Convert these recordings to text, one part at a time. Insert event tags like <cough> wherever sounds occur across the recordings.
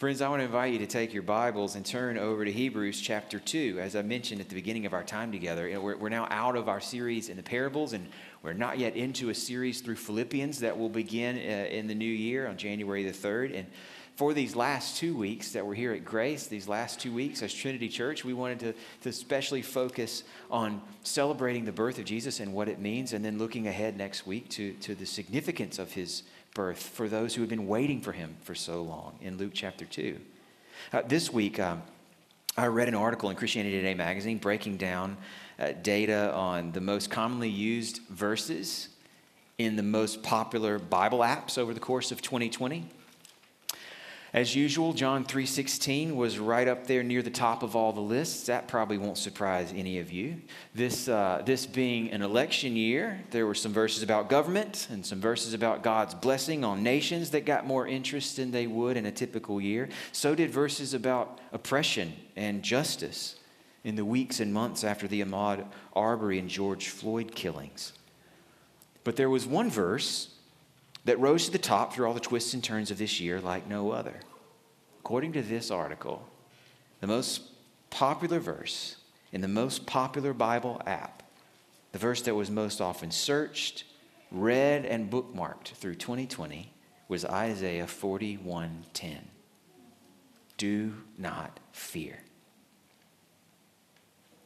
Friends, I want to invite you to take your Bibles and turn over to Hebrews chapter 2. As I mentioned at the beginning of our time together, we're, we're now out of our series in the parables, and we're not yet into a series through Philippians that will begin uh, in the new year on January the 3rd. And for these last two weeks that we're here at Grace, these last two weeks as Trinity Church, we wanted to, to especially focus on celebrating the birth of Jesus and what it means, and then looking ahead next week to, to the significance of his birth for those who have been waiting for him for so long in Luke chapter 2. Uh, this week, um, I read an article in Christianity Today magazine breaking down uh, data on the most commonly used verses in the most popular Bible apps over the course of 2020. As usual, John 3:16 was right up there near the top of all the lists. That probably won't surprise any of you. This, uh, this being an election year, there were some verses about government and some verses about God's blessing on nations that got more interest than they would in a typical year. So did verses about oppression and justice in the weeks and months after the Ahmaud Arbery and George Floyd killings. But there was one verse that rose to the top through all the twists and turns of this year like no other. According to this article, the most popular verse in the most popular Bible app, the verse that was most often searched, read, and bookmarked through 2020 was Isaiah 41:10. Do not fear.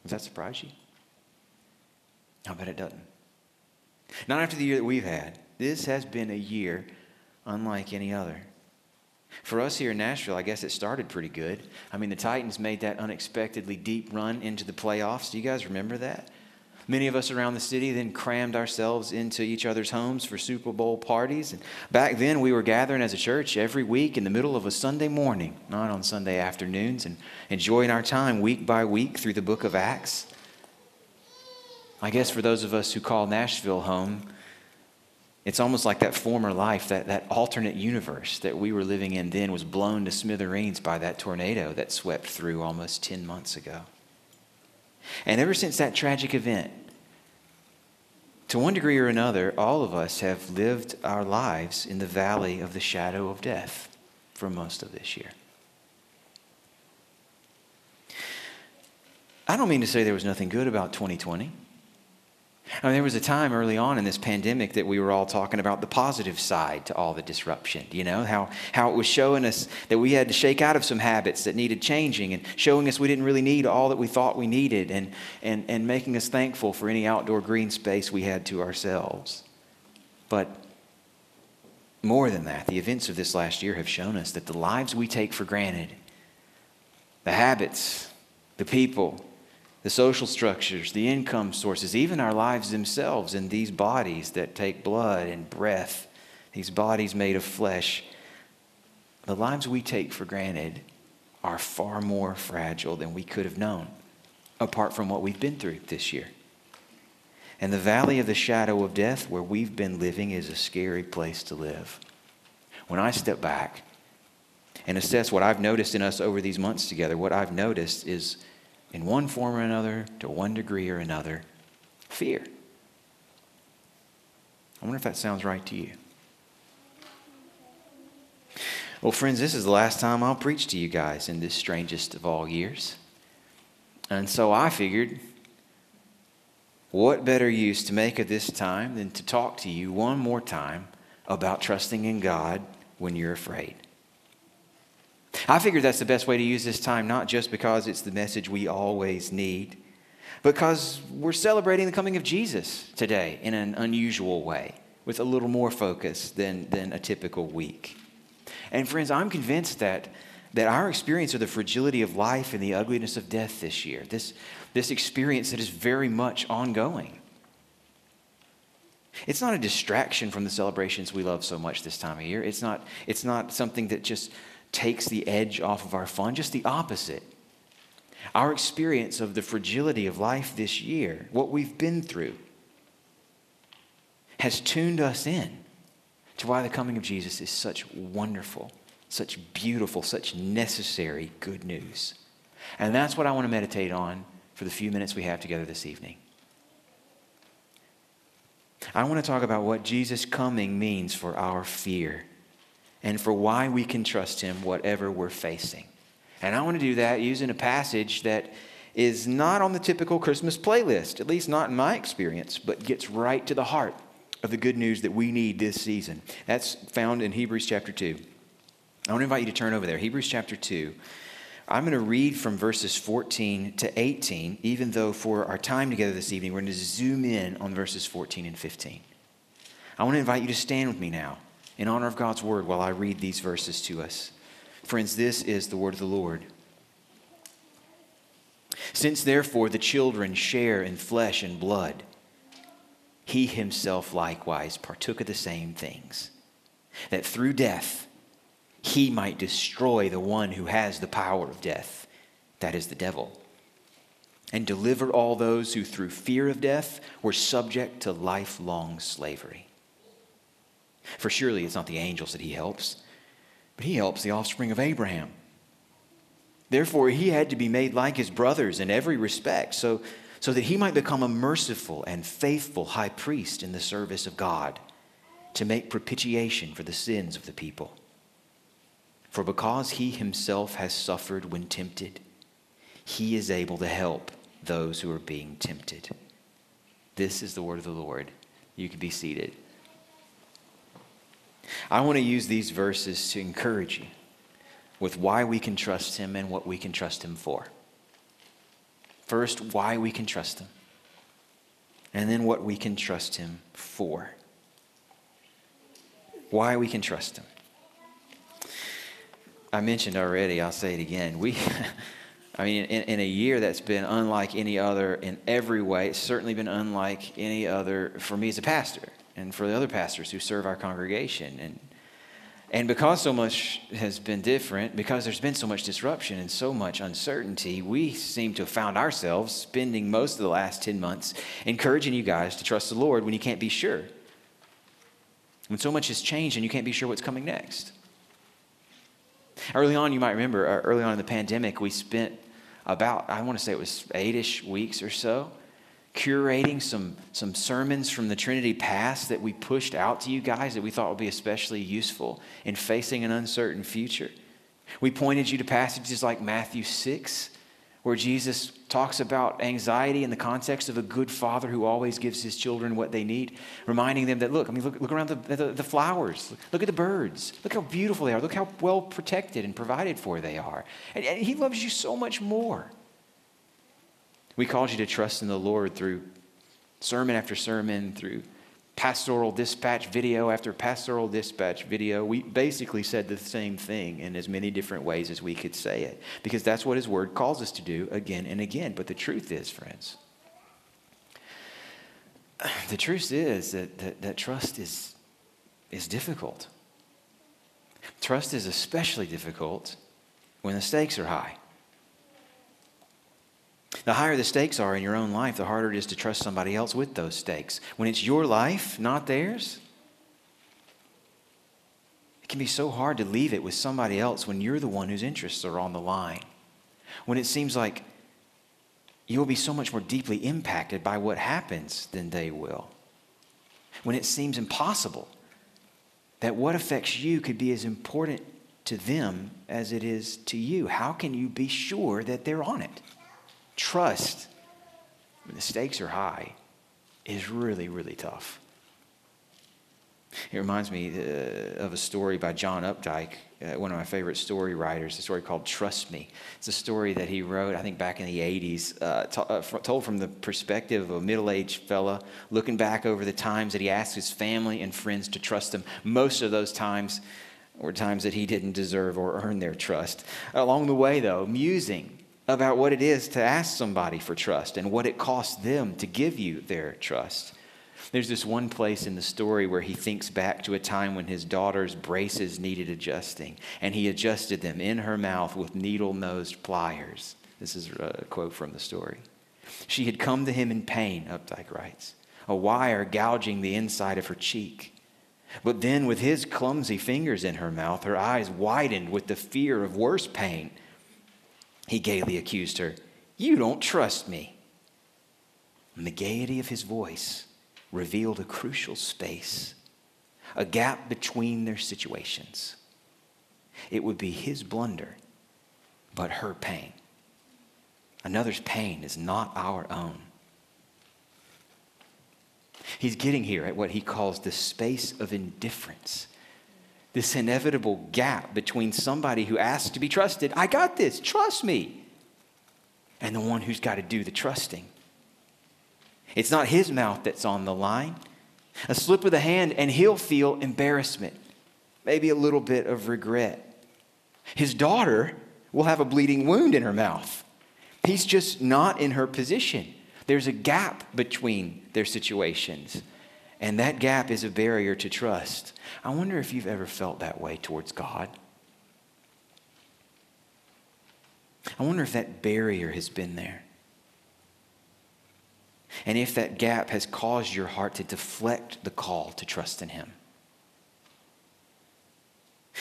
Does that surprise you? I bet it doesn't. Not after the year that we've had. This has been a year unlike any other. For us here in Nashville, I guess it started pretty good. I mean, the Titans made that unexpectedly deep run into the playoffs. Do you guys remember that? Many of us around the city then crammed ourselves into each other's homes for Super Bowl parties. And back then, we were gathering as a church every week in the middle of a Sunday morning, not on Sunday afternoons, and enjoying our time week by week through the book of Acts. I guess for those of us who call Nashville home, it's almost like that former life, that, that alternate universe that we were living in then was blown to smithereens by that tornado that swept through almost 10 months ago. And ever since that tragic event, to one degree or another, all of us have lived our lives in the valley of the shadow of death for most of this year. I don't mean to say there was nothing good about 2020. I mean, there was a time early on in this pandemic that we were all talking about the positive side to all the disruption, you know, how, how it was showing us that we had to shake out of some habits that needed changing and showing us we didn't really need all that we thought we needed and, and, and making us thankful for any outdoor green space we had to ourselves. But more than that, the events of this last year have shown us that the lives we take for granted, the habits, the people, the social structures, the income sources, even our lives themselves in these bodies that take blood and breath, these bodies made of flesh, the lives we take for granted are far more fragile than we could have known, apart from what we've been through this year. And the valley of the shadow of death where we've been living is a scary place to live. When I step back and assess what I've noticed in us over these months together, what I've noticed is in one form or another, to one degree or another, fear. I wonder if that sounds right to you. Well, friends, this is the last time I'll preach to you guys in this strangest of all years. And so I figured, what better use to make of this time than to talk to you one more time about trusting in God when you're afraid? I figured that's the best way to use this time, not just because it's the message we always need, because we're celebrating the coming of Jesus today in an unusual way, with a little more focus than, than a typical week. And friends, I'm convinced that, that our experience of the fragility of life and the ugliness of death this year, this, this experience that is very much ongoing, it's not a distraction from the celebrations we love so much this time of year. It's not, it's not something that just takes the edge off of our fun, just the opposite. Our experience of the fragility of life this year, what we've been through, has tuned us in to why the coming of Jesus is such wonderful, such beautiful, such necessary good news. And that's what I want to meditate on for the few minutes we have together this evening. I want to talk about what Jesus' coming means for our fear and for why we can trust Him whatever we're facing. And I want to do that using a passage that is not on the typical Christmas playlist, at least not in my experience, but gets right to the heart of the good news that we need this season. That's found in Hebrews chapter 2. I want to invite you to turn over there. Hebrews chapter 2. I'm going to read from verses 14 to 18, even though for our time together this evening, we're going to zoom in on verses 14 and 15. I want to invite you to stand with me now in honor of God's word while I read these verses to us. Friends, this is the word of the Lord. Since therefore the children share in flesh and blood, he himself likewise partook of the same things, that through death he might destroy the one who has the power of death, that is the devil, and deliver all those who through fear of death were subject to lifelong slavery. For surely it's not the angels that he helps, but he helps the offspring of Abraham. Therefore, he had to be made like his brothers in every respect, so, so that he might become a merciful and faithful high priest in the service of God to make propitiation for the sins of the people. For because he himself has suffered when tempted, he is able to help those who are being tempted. This is the word of the Lord. You can be seated. I want to use these verses to encourage you with why we can trust Him and what we can trust Him for. First, why we can trust Him, and then what we can trust Him for. Why we can trust Him. I mentioned already, I'll say it again. We. <laughs> I mean, in, in, a year that's been unlike any other in every way, it's certainly been unlike any other for me as a pastor and for the other pastors who serve our congregation. And and because so much has been different, because there's been so much disruption and so much uncertainty, we seem to have found ourselves spending most of the last 10 months encouraging you guys to trust the Lord when you can't be sure. When so much has changed and you can't be sure what's coming next. Early on, you might remember, uh, early on in the pandemic, we spent about, I want to say it was eight ish weeks or so curating some, some sermons from the Trinity past that we pushed out to you guys that we thought would be especially useful in facing an uncertain future. We pointed you to passages like Matthew 6, where Jesus talks about anxiety in the context of a good father who always gives his children what they need, reminding them that, look, I mean, look, look around the, the, the flowers, look at the birds, look how beautiful they are, look how well protected and provided for they are. And, and he loves you so much more. We called you to trust in the Lord through sermon after sermon, through pastoral dispatch video after pastoral dispatch video. We basically said the same thing in as many different ways as we could say it, because that's what His Word calls us to do again and again. But the truth is, friends, <sighs> the truth is that, that, that trust is, is difficult. Trust is especially difficult when the stakes are high. The higher the stakes are in your own life, the harder it is to trust somebody else with those stakes. When it's your life, not theirs, it can be so hard to leave it with somebody else when you're the one whose interests are on the line. When it seems like you will be so much more deeply impacted by what happens than they will. When it seems impossible that what affects you could be as important to them as it is to you. How can you be sure that they're on it? Trust when the stakes are high is really, really tough. It reminds me uh, of a story by John Updike, uh, one of my favorite story writers, a story called Trust Me. It's a story that he wrote, I think, back in the 80s, uh, uh, told from the perspective of a middle aged fella looking back over the times that he asked his family and friends to trust him. Most of those times were times that he didn't deserve or earn their trust. Along the way, though, musing about what it is to ask somebody for trust and what it costs them to give you their trust. There's this one place in the story where he thinks back to a time when his daughter's braces needed adjusting, and he adjusted them in her mouth with needle nosed pliers. This is a quote from the story. She had come to him in pain, Updike writes, a wire gouging the inside of her cheek. But then, with his clumsy fingers in her mouth, her eyes widened with the fear of worse pain. He gaily accused her, You don't trust me. And the gaiety of his voice revealed a crucial space, a gap between their situations. it would be his blunder, but her pain. Another's pain is not our own. He's getting here at what he calls the space of indifference. This inevitable gap between somebody who asks to be trusted, I got this, trust me, and the one who's got to do the trusting. It's not his mouth that's on the line. A slip of the hand, and he'll feel embarrassment, maybe a little bit of regret. His daughter will have a bleeding wound in her mouth. He's just not in her position. There's a gap between their situations, and that gap is a barrier to trust. I wonder if you've ever felt that way towards God. I wonder if that barrier has been there. And if that gap has caused your heart to deflect the call to trust in Him.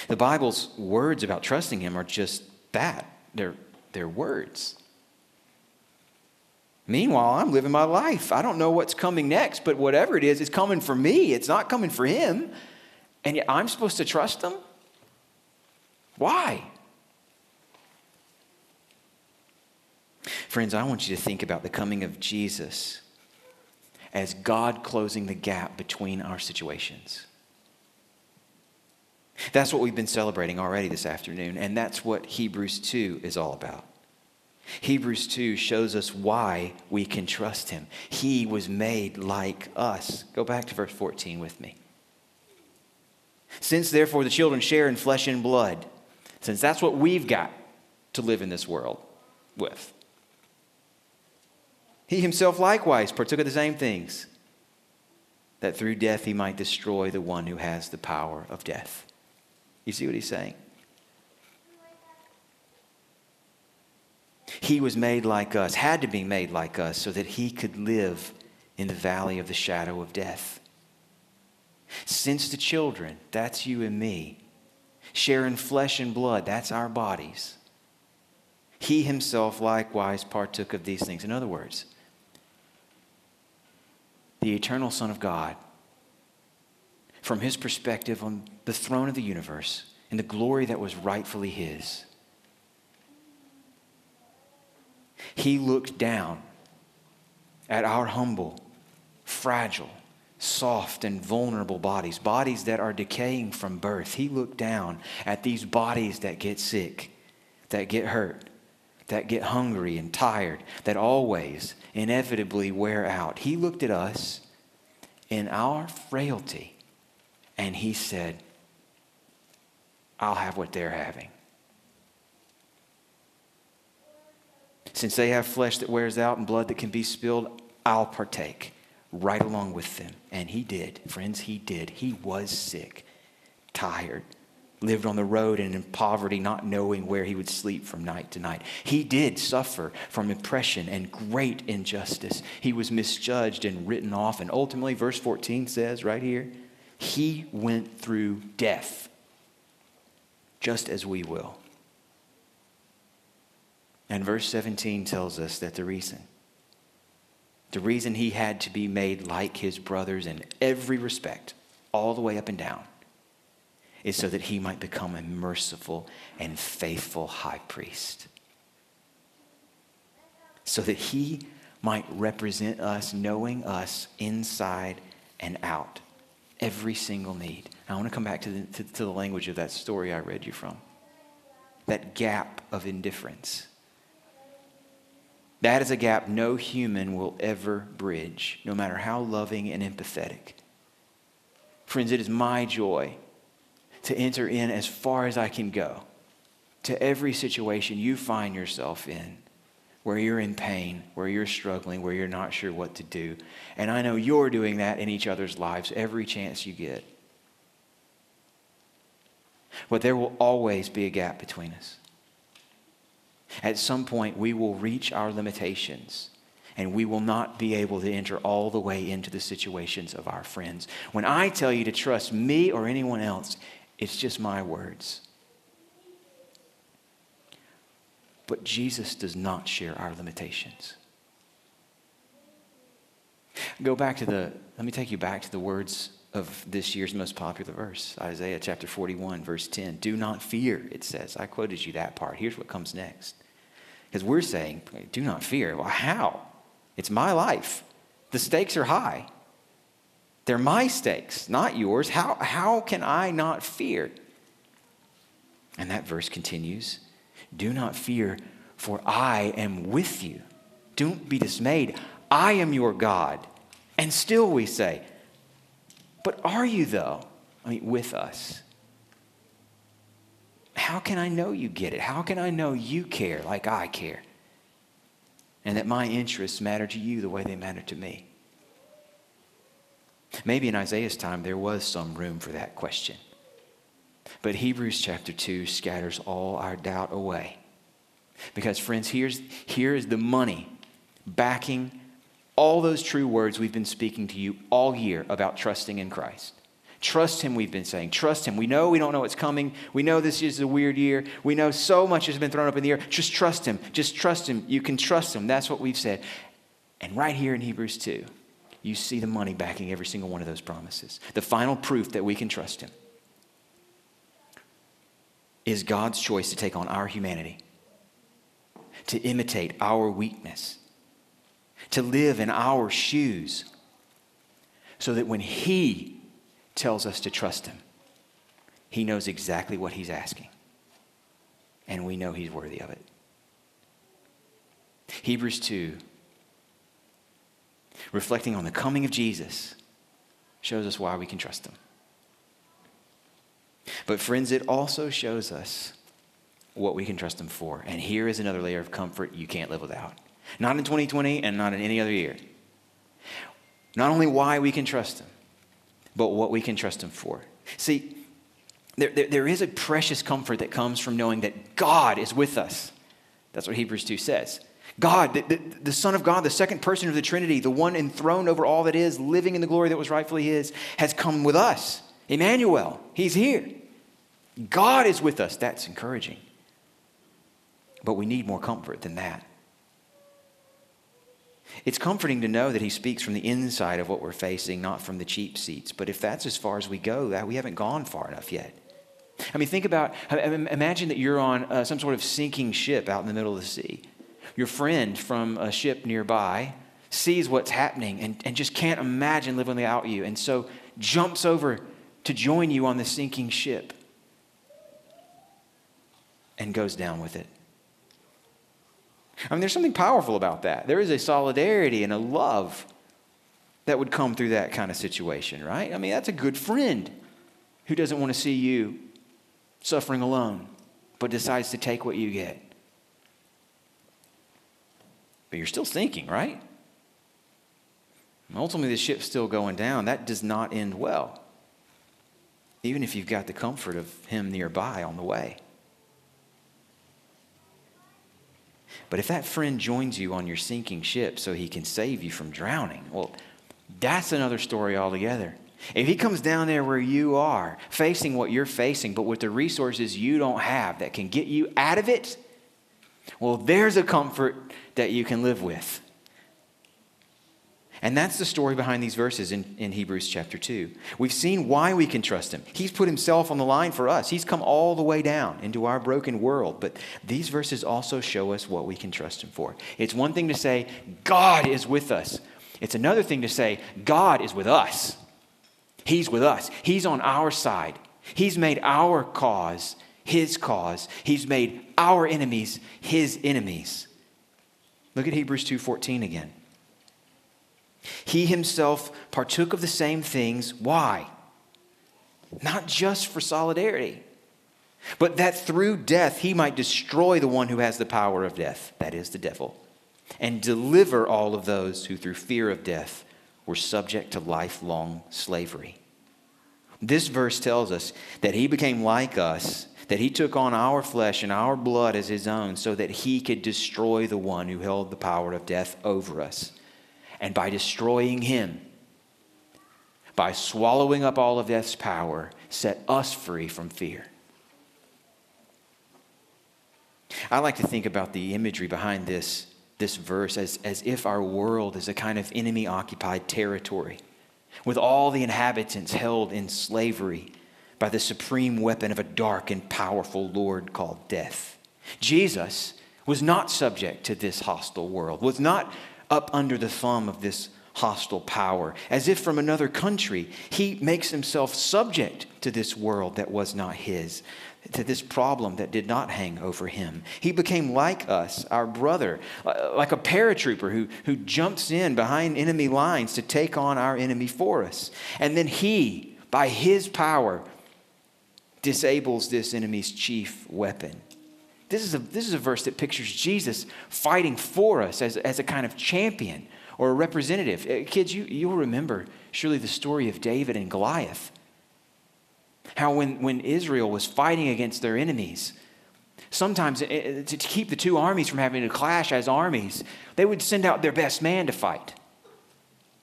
The Bible's words about trusting Him are just that they're, they're words. Meanwhile, I'm living my life. I don't know what's coming next, but whatever it is, it's coming for me. It's not coming for Him. And yet I'm supposed to trust Him? Why? Friends, I want you to think about the coming of Jesus as God closing the gap between our situations. That's what we've been celebrating already this afternoon, and that's what Hebrews 2 is all about. Hebrews 2 shows us why we can trust him. He was made like us. Go back to verse 14 with me. Since therefore the children share in flesh and blood, since that's what we've got to live in this world with, he himself likewise partook of the same things, that through death he might destroy the one who has the power of death. You see what he's saying? He was made like us, had to be made like us, so that he could live in the valley of the shadow of death. Since the children, that's you and me, share in flesh and blood, that's our bodies. He himself likewise partook of these things. In other words, the eternal Son of God, from his perspective on the throne of the universe and the glory that was rightfully his, He looked down at our humble, fragile, soft, and vulnerable bodies, bodies that are decaying from birth. He looked down at these bodies that get sick, that get hurt, that get hungry and tired, that always inevitably wear out. He looked at us in our frailty and he said, I'll have what they're having. Since they have flesh that wears out and blood that can be spilled, I'll partake right along with them. And he did. Friends, he did. He was sick, tired, lived on the road and in poverty, not knowing where he would sleep from night to night. He did suffer from oppression and great injustice. He was misjudged and written off. And ultimately, verse 14 says right here, he went through death just as we will. And verse 17 tells us that the reason, the reason he had to be made like his brothers in every respect, all the way up and down, is so that he might become a merciful and faithful high priest. So that he might represent us, knowing us inside and out, every single need. I want to come back to the, to, to the language of that story I read you from. That gap of indifference that is a gap no human will ever bridge, no matter how loving and empathetic. Friends, it is my joy to enter in as far as I can go to every situation you find yourself in where you're in pain, where you're struggling, where you're not sure what to do. And I know you're doing that in each other's lives every chance you get. But there will always be a gap between us. At some point, we will reach our limitations and we will not be able to enter all the way into the situations of our friends. When I tell you to trust me or anyone else, it's just my words. But Jesus does not share our limitations. Go back to the, let me take you back to the words of this year's most popular verse, Isaiah chapter 41, verse 10. Do not fear, it says. I quoted you that part. Here's what comes next. Because we're saying, do not fear. Well, how? It's my life. The stakes are high. They're my stakes, not yours. How, how can I not fear? And that verse continues Do not fear, for I am with you. Don't be dismayed. I am your God. And still we say, But are you, though? I mean, with us. How can I know you get it? How can I know you care like I care? And that my interests matter to you the way they matter to me? Maybe in Isaiah's time there was some room for that question. But Hebrews chapter 2 scatters all our doubt away. Because, friends, here's, here is the money backing all those true words we've been speaking to you all year about trusting in Christ. Trust Him, we've been saying. Trust Him. We know we don't know what's coming. We know this is a weird year. We know so much has been thrown up in the air. Just trust Him. Just trust Him. You can trust Him. That's what we've said. And right here in Hebrews 2, you see the money backing every single one of those promises. The final proof that we can trust Him is God's choice to take on our humanity, to imitate our weakness, to live in our shoes, so that when He tells us to trust Him, He knows exactly what He's asking. And we know He's worthy of it. Hebrews 2 reflecting on the coming of Jesus, shows us why we can trust him. But, friends, it also shows us what we can trust him for. And here is another layer of comfort you can't live without. Not in 2020 and not in any other year. Not only why we can trust him, but what we can trust him for. See, there, there, there is a precious comfort that comes from knowing that God is with us. That's what Hebrews 2 says. God, the, the, the, Son of God, the second person of the Trinity, the one enthroned over all that is, living in the glory that was rightfully His, has come with us. Emmanuel, He's here. God is with us. That's encouraging. But we need more comfort than that. It's comforting to know that He speaks from the inside of what we're facing, not from the cheap seats. But if that's as far as we go, that we haven't gone far enough yet. I mean, think about, imagine that you're on uh, some sort of sinking ship out in the middle of the sea your friend from a ship nearby sees what's happening and, and just can't imagine living without you, and so jumps over to join you on the sinking ship and goes down with it. I mean, there's something powerful about that. There is a solidarity and a love that would come through that kind of situation, right? I mean, that's a good friend who doesn't want to see you suffering alone, but decides to take what you get. But you're still sinking, right? And ultimately, the ship's still going down. That does not end well, even if you've got the comfort of Him nearby on the way. But if that friend joins you on your sinking ship so he can save you from drowning, well, that's another story altogether. If he comes down there where you are, facing what you're facing, but with the resources you don't have that can get you out of it, well, there's a comfort that you can live with. And that's the story behind these verses in, in Hebrews chapter 2. We've seen why we can trust him. He's put himself on the line for us, he's come all the way down into our broken world. But these verses also show us what we can trust him for. It's one thing to say, God is with us, it's another thing to say, God is with us. He's with us, He's on our side. He's made our cause his cause. He's made our enemies his enemies. Look at Hebrews 2:14 again. He himself partook of the same things. Why? Not just for solidarity, but that through death he might destroy the one who has the power of death, that is, the devil, and deliver all of those who through fear of death were subject to lifelong slavery. This verse tells us that he became like us that he took on our flesh and our blood as his own so that he could destroy the one who held the power of death over us. And by destroying him, by swallowing up all of death's power, set us free from fear. I like to think about the imagery behind this, this verse as, as if our world is a kind of enemy occupied territory with all the inhabitants held in slavery by the supreme weapon of a dark and powerful Lord called death. Jesus was not subject to this hostile world, was not up under the thumb of this hostile power. As if from another country, he makes himself subject to this world that was not his, to this problem that did not hang over him. He became like us, our brother, uh, like a paratrooper who, who jumps in behind enemy lines to take on our enemy for us. And then he, by his power, disables this enemy's chief weapon. This is a, this is a verse that pictures Jesus fighting for us as, as a kind of champion or a representative. Uh, kids, you, you'll remember surely the story of David and Goliath. How when, when Israel was fighting against their enemies, sometimes uh, uh, to keep the two armies from having to clash as armies, they would send out their best man to fight.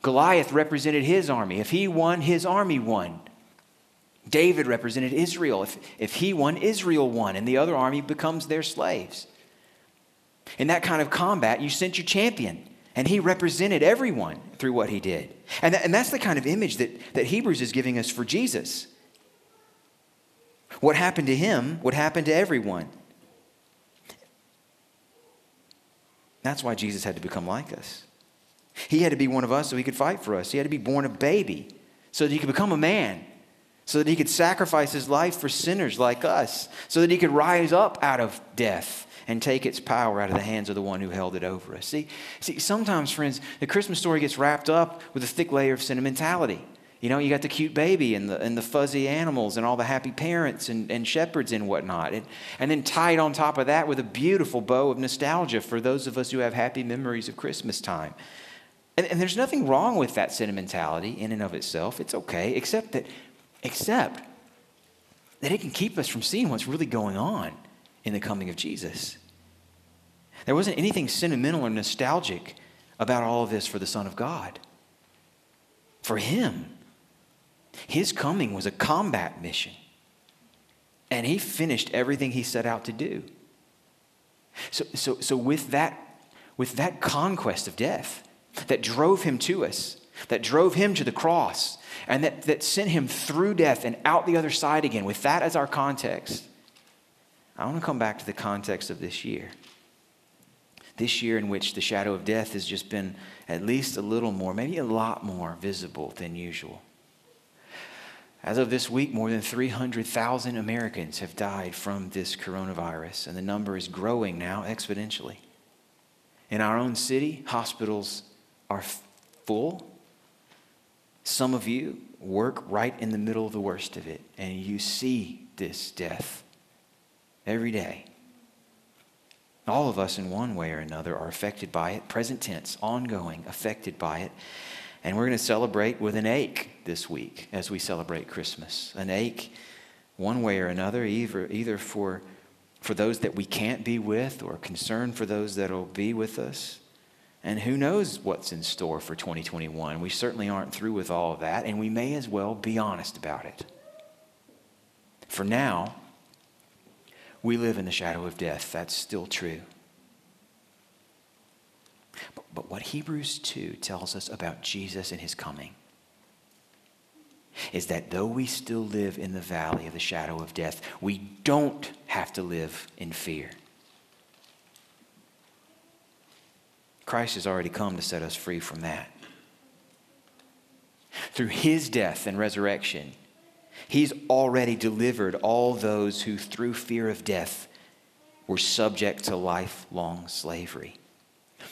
Goliath represented his army. If he won, his army won. David represented Israel. If, if he won, Israel won, and the other army becomes their slaves. In that kind of combat, you sent your champion. And he represented everyone through what he did. And, that, and that's the kind of image that, that Hebrews is giving us for Jesus. What happened to him would happen to everyone. That's why Jesus had to become like us. He had to be one of us so he could fight for us. He had to be born a baby so that he could become a man, so that he could sacrifice his life for sinners like us, so that he could rise up out of death and take its power out of the hands of the one who held it over us. See, see, sometimes, friends, the Christmas story gets wrapped up with a thick layer of sentimentality. You know, you got the cute baby and the, and the fuzzy animals and all the happy parents and, and shepherds and whatnot. And, and then tied on top of that with a beautiful bow of nostalgia for those of us who have happy memories of Christmas time. And, and there's nothing wrong with that sentimentality in and of itself. It's okay, except that, except that it can keep us from seeing what's really going on in the coming of Jesus. There wasn't anything sentimental or nostalgic about all of this for the Son of God. For him, his coming was a combat mission. And he finished everything he set out to do. So, so, so with, that, with that conquest of death that drove him to us, that drove him to the cross, and that, that sent him through death and out the other side again, with that as our context, I want to come back to the context of this year. This year, in which the shadow of death has just been at least a little more, maybe a lot more visible than usual. As of this week, more than 300,000 Americans have died from this coronavirus, and the number is growing now exponentially. In our own city, hospitals are full. Some of you work right in the middle of the worst of it, and you see this death every day. All of us, in one way or another, are affected by it, present tense, ongoing, affected by it. And we're going to celebrate with an ache this week as we celebrate Christmas. An ache, one way or another, either, either for, for those that we can't be with or concern for those that will be with us. And who knows what's in store for 2021? We certainly aren't through with all of that, and we may as well be honest about it. For now, we live in the shadow of death. That's still true. But, but what Hebrews 2 tells us about Jesus and his coming is that though we still live in the valley of the shadow of death, we don't have to live in fear. Christ has already come to set us free from that. Through his death and resurrection, He's already delivered all those who, through fear of death, were subject to lifelong slavery.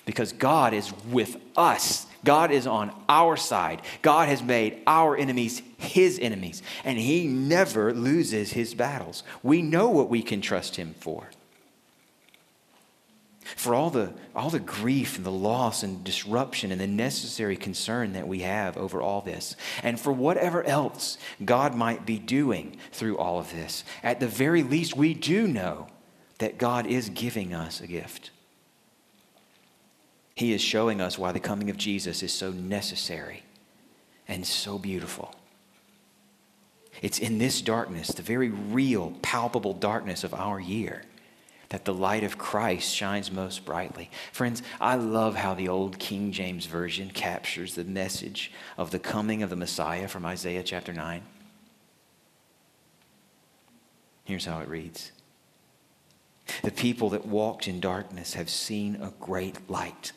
Because God is with us. God is on our side. God has made our enemies his enemies, and he never loses his battles. We know what we can trust him for for all the, all the grief and the loss and disruption and the necessary concern that we have over all this, and for whatever else God might be doing through all of this. At the very least, we do know that God is giving us a gift. He is showing us why the coming of Jesus is so necessary and so beautiful. It's in this darkness, the very real, palpable darkness of our year, that the light of Christ shines most brightly. Friends, I love how the old King James Version captures the message of the coming of the Messiah from Isaiah chapter 9. Here's how it reads The people that walked in darkness have seen a great light.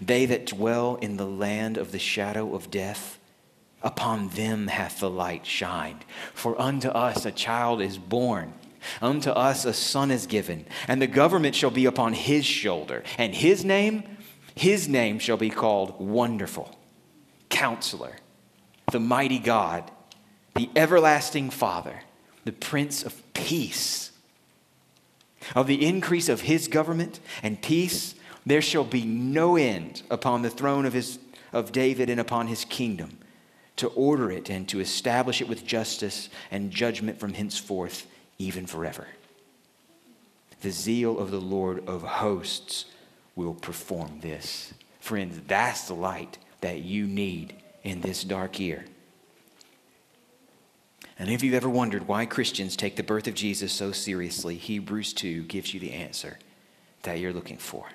They that dwell in the land of the shadow of death, upon them hath the light shined. For unto us a child is born Unto us a son is given, and the government shall be upon his shoulder, and his name, his name shall be called Wonderful, Counselor, the Mighty God, the Everlasting Father, the Prince of Peace. Of the increase of his government and peace, there shall be no end upon the throne of, his, of David and upon his kingdom, to order it and to establish it with justice and judgment from henceforth even forever. The zeal of the Lord of hosts will perform this. Friends, that's the light that you need in this dark year. And if you've ever wondered why Christians take the birth of Jesus so seriously, Hebrews 2 gives you the answer that you're looking for.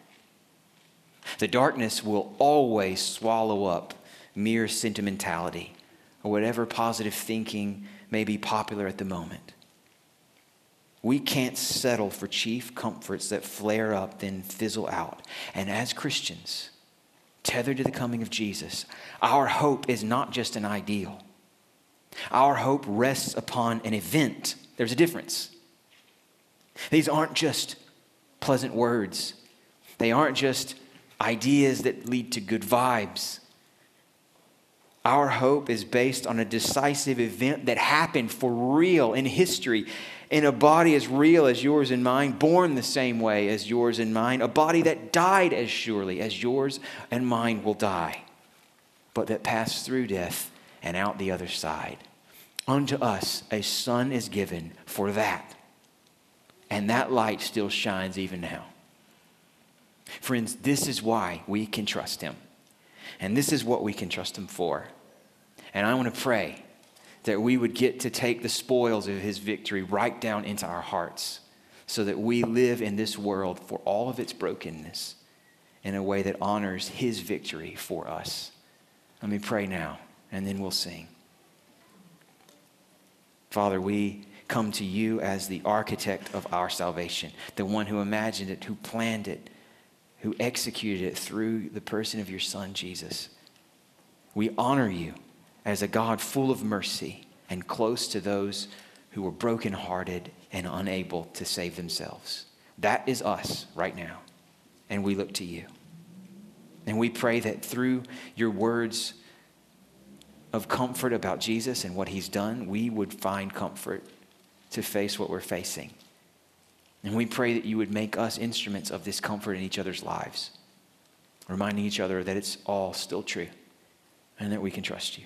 The darkness will always swallow up mere sentimentality or whatever positive thinking may be popular at the moment. We can't settle for chief comforts that flare up, then fizzle out. And as Christians, tethered to the coming of Jesus, our hope is not just an ideal. Our hope rests upon an event. There's a difference. These aren't just pleasant words, they aren't just ideas that lead to good vibes. Our hope is based on a decisive event that happened for real in history in a body as real as yours and mine, born the same way as yours and mine, a body that died as surely as yours and mine will die, but that passed through death and out the other side. Unto us a son is given for that, and that light still shines even now. Friends, this is why we can trust him. And this is what we can trust him for. And I want to pray that we would get to take the spoils of his victory right down into our hearts so that we live in this world for all of its brokenness in a way that honors his victory for us. Let me pray now, and then we'll sing. Father, we come to you as the architect of our salvation, the one who imagined it, who planned it, who executed it through the person of your Son, Jesus. We honor you as a God full of mercy and close to those who are brokenhearted and unable to save themselves. That is us right now. And we look to you. And we pray that through your words of comfort about Jesus and what he's done, we would find comfort to face what we're facing. And we pray that you would make us instruments of this comfort in each other's lives, reminding each other that it's all still true and that we can trust you.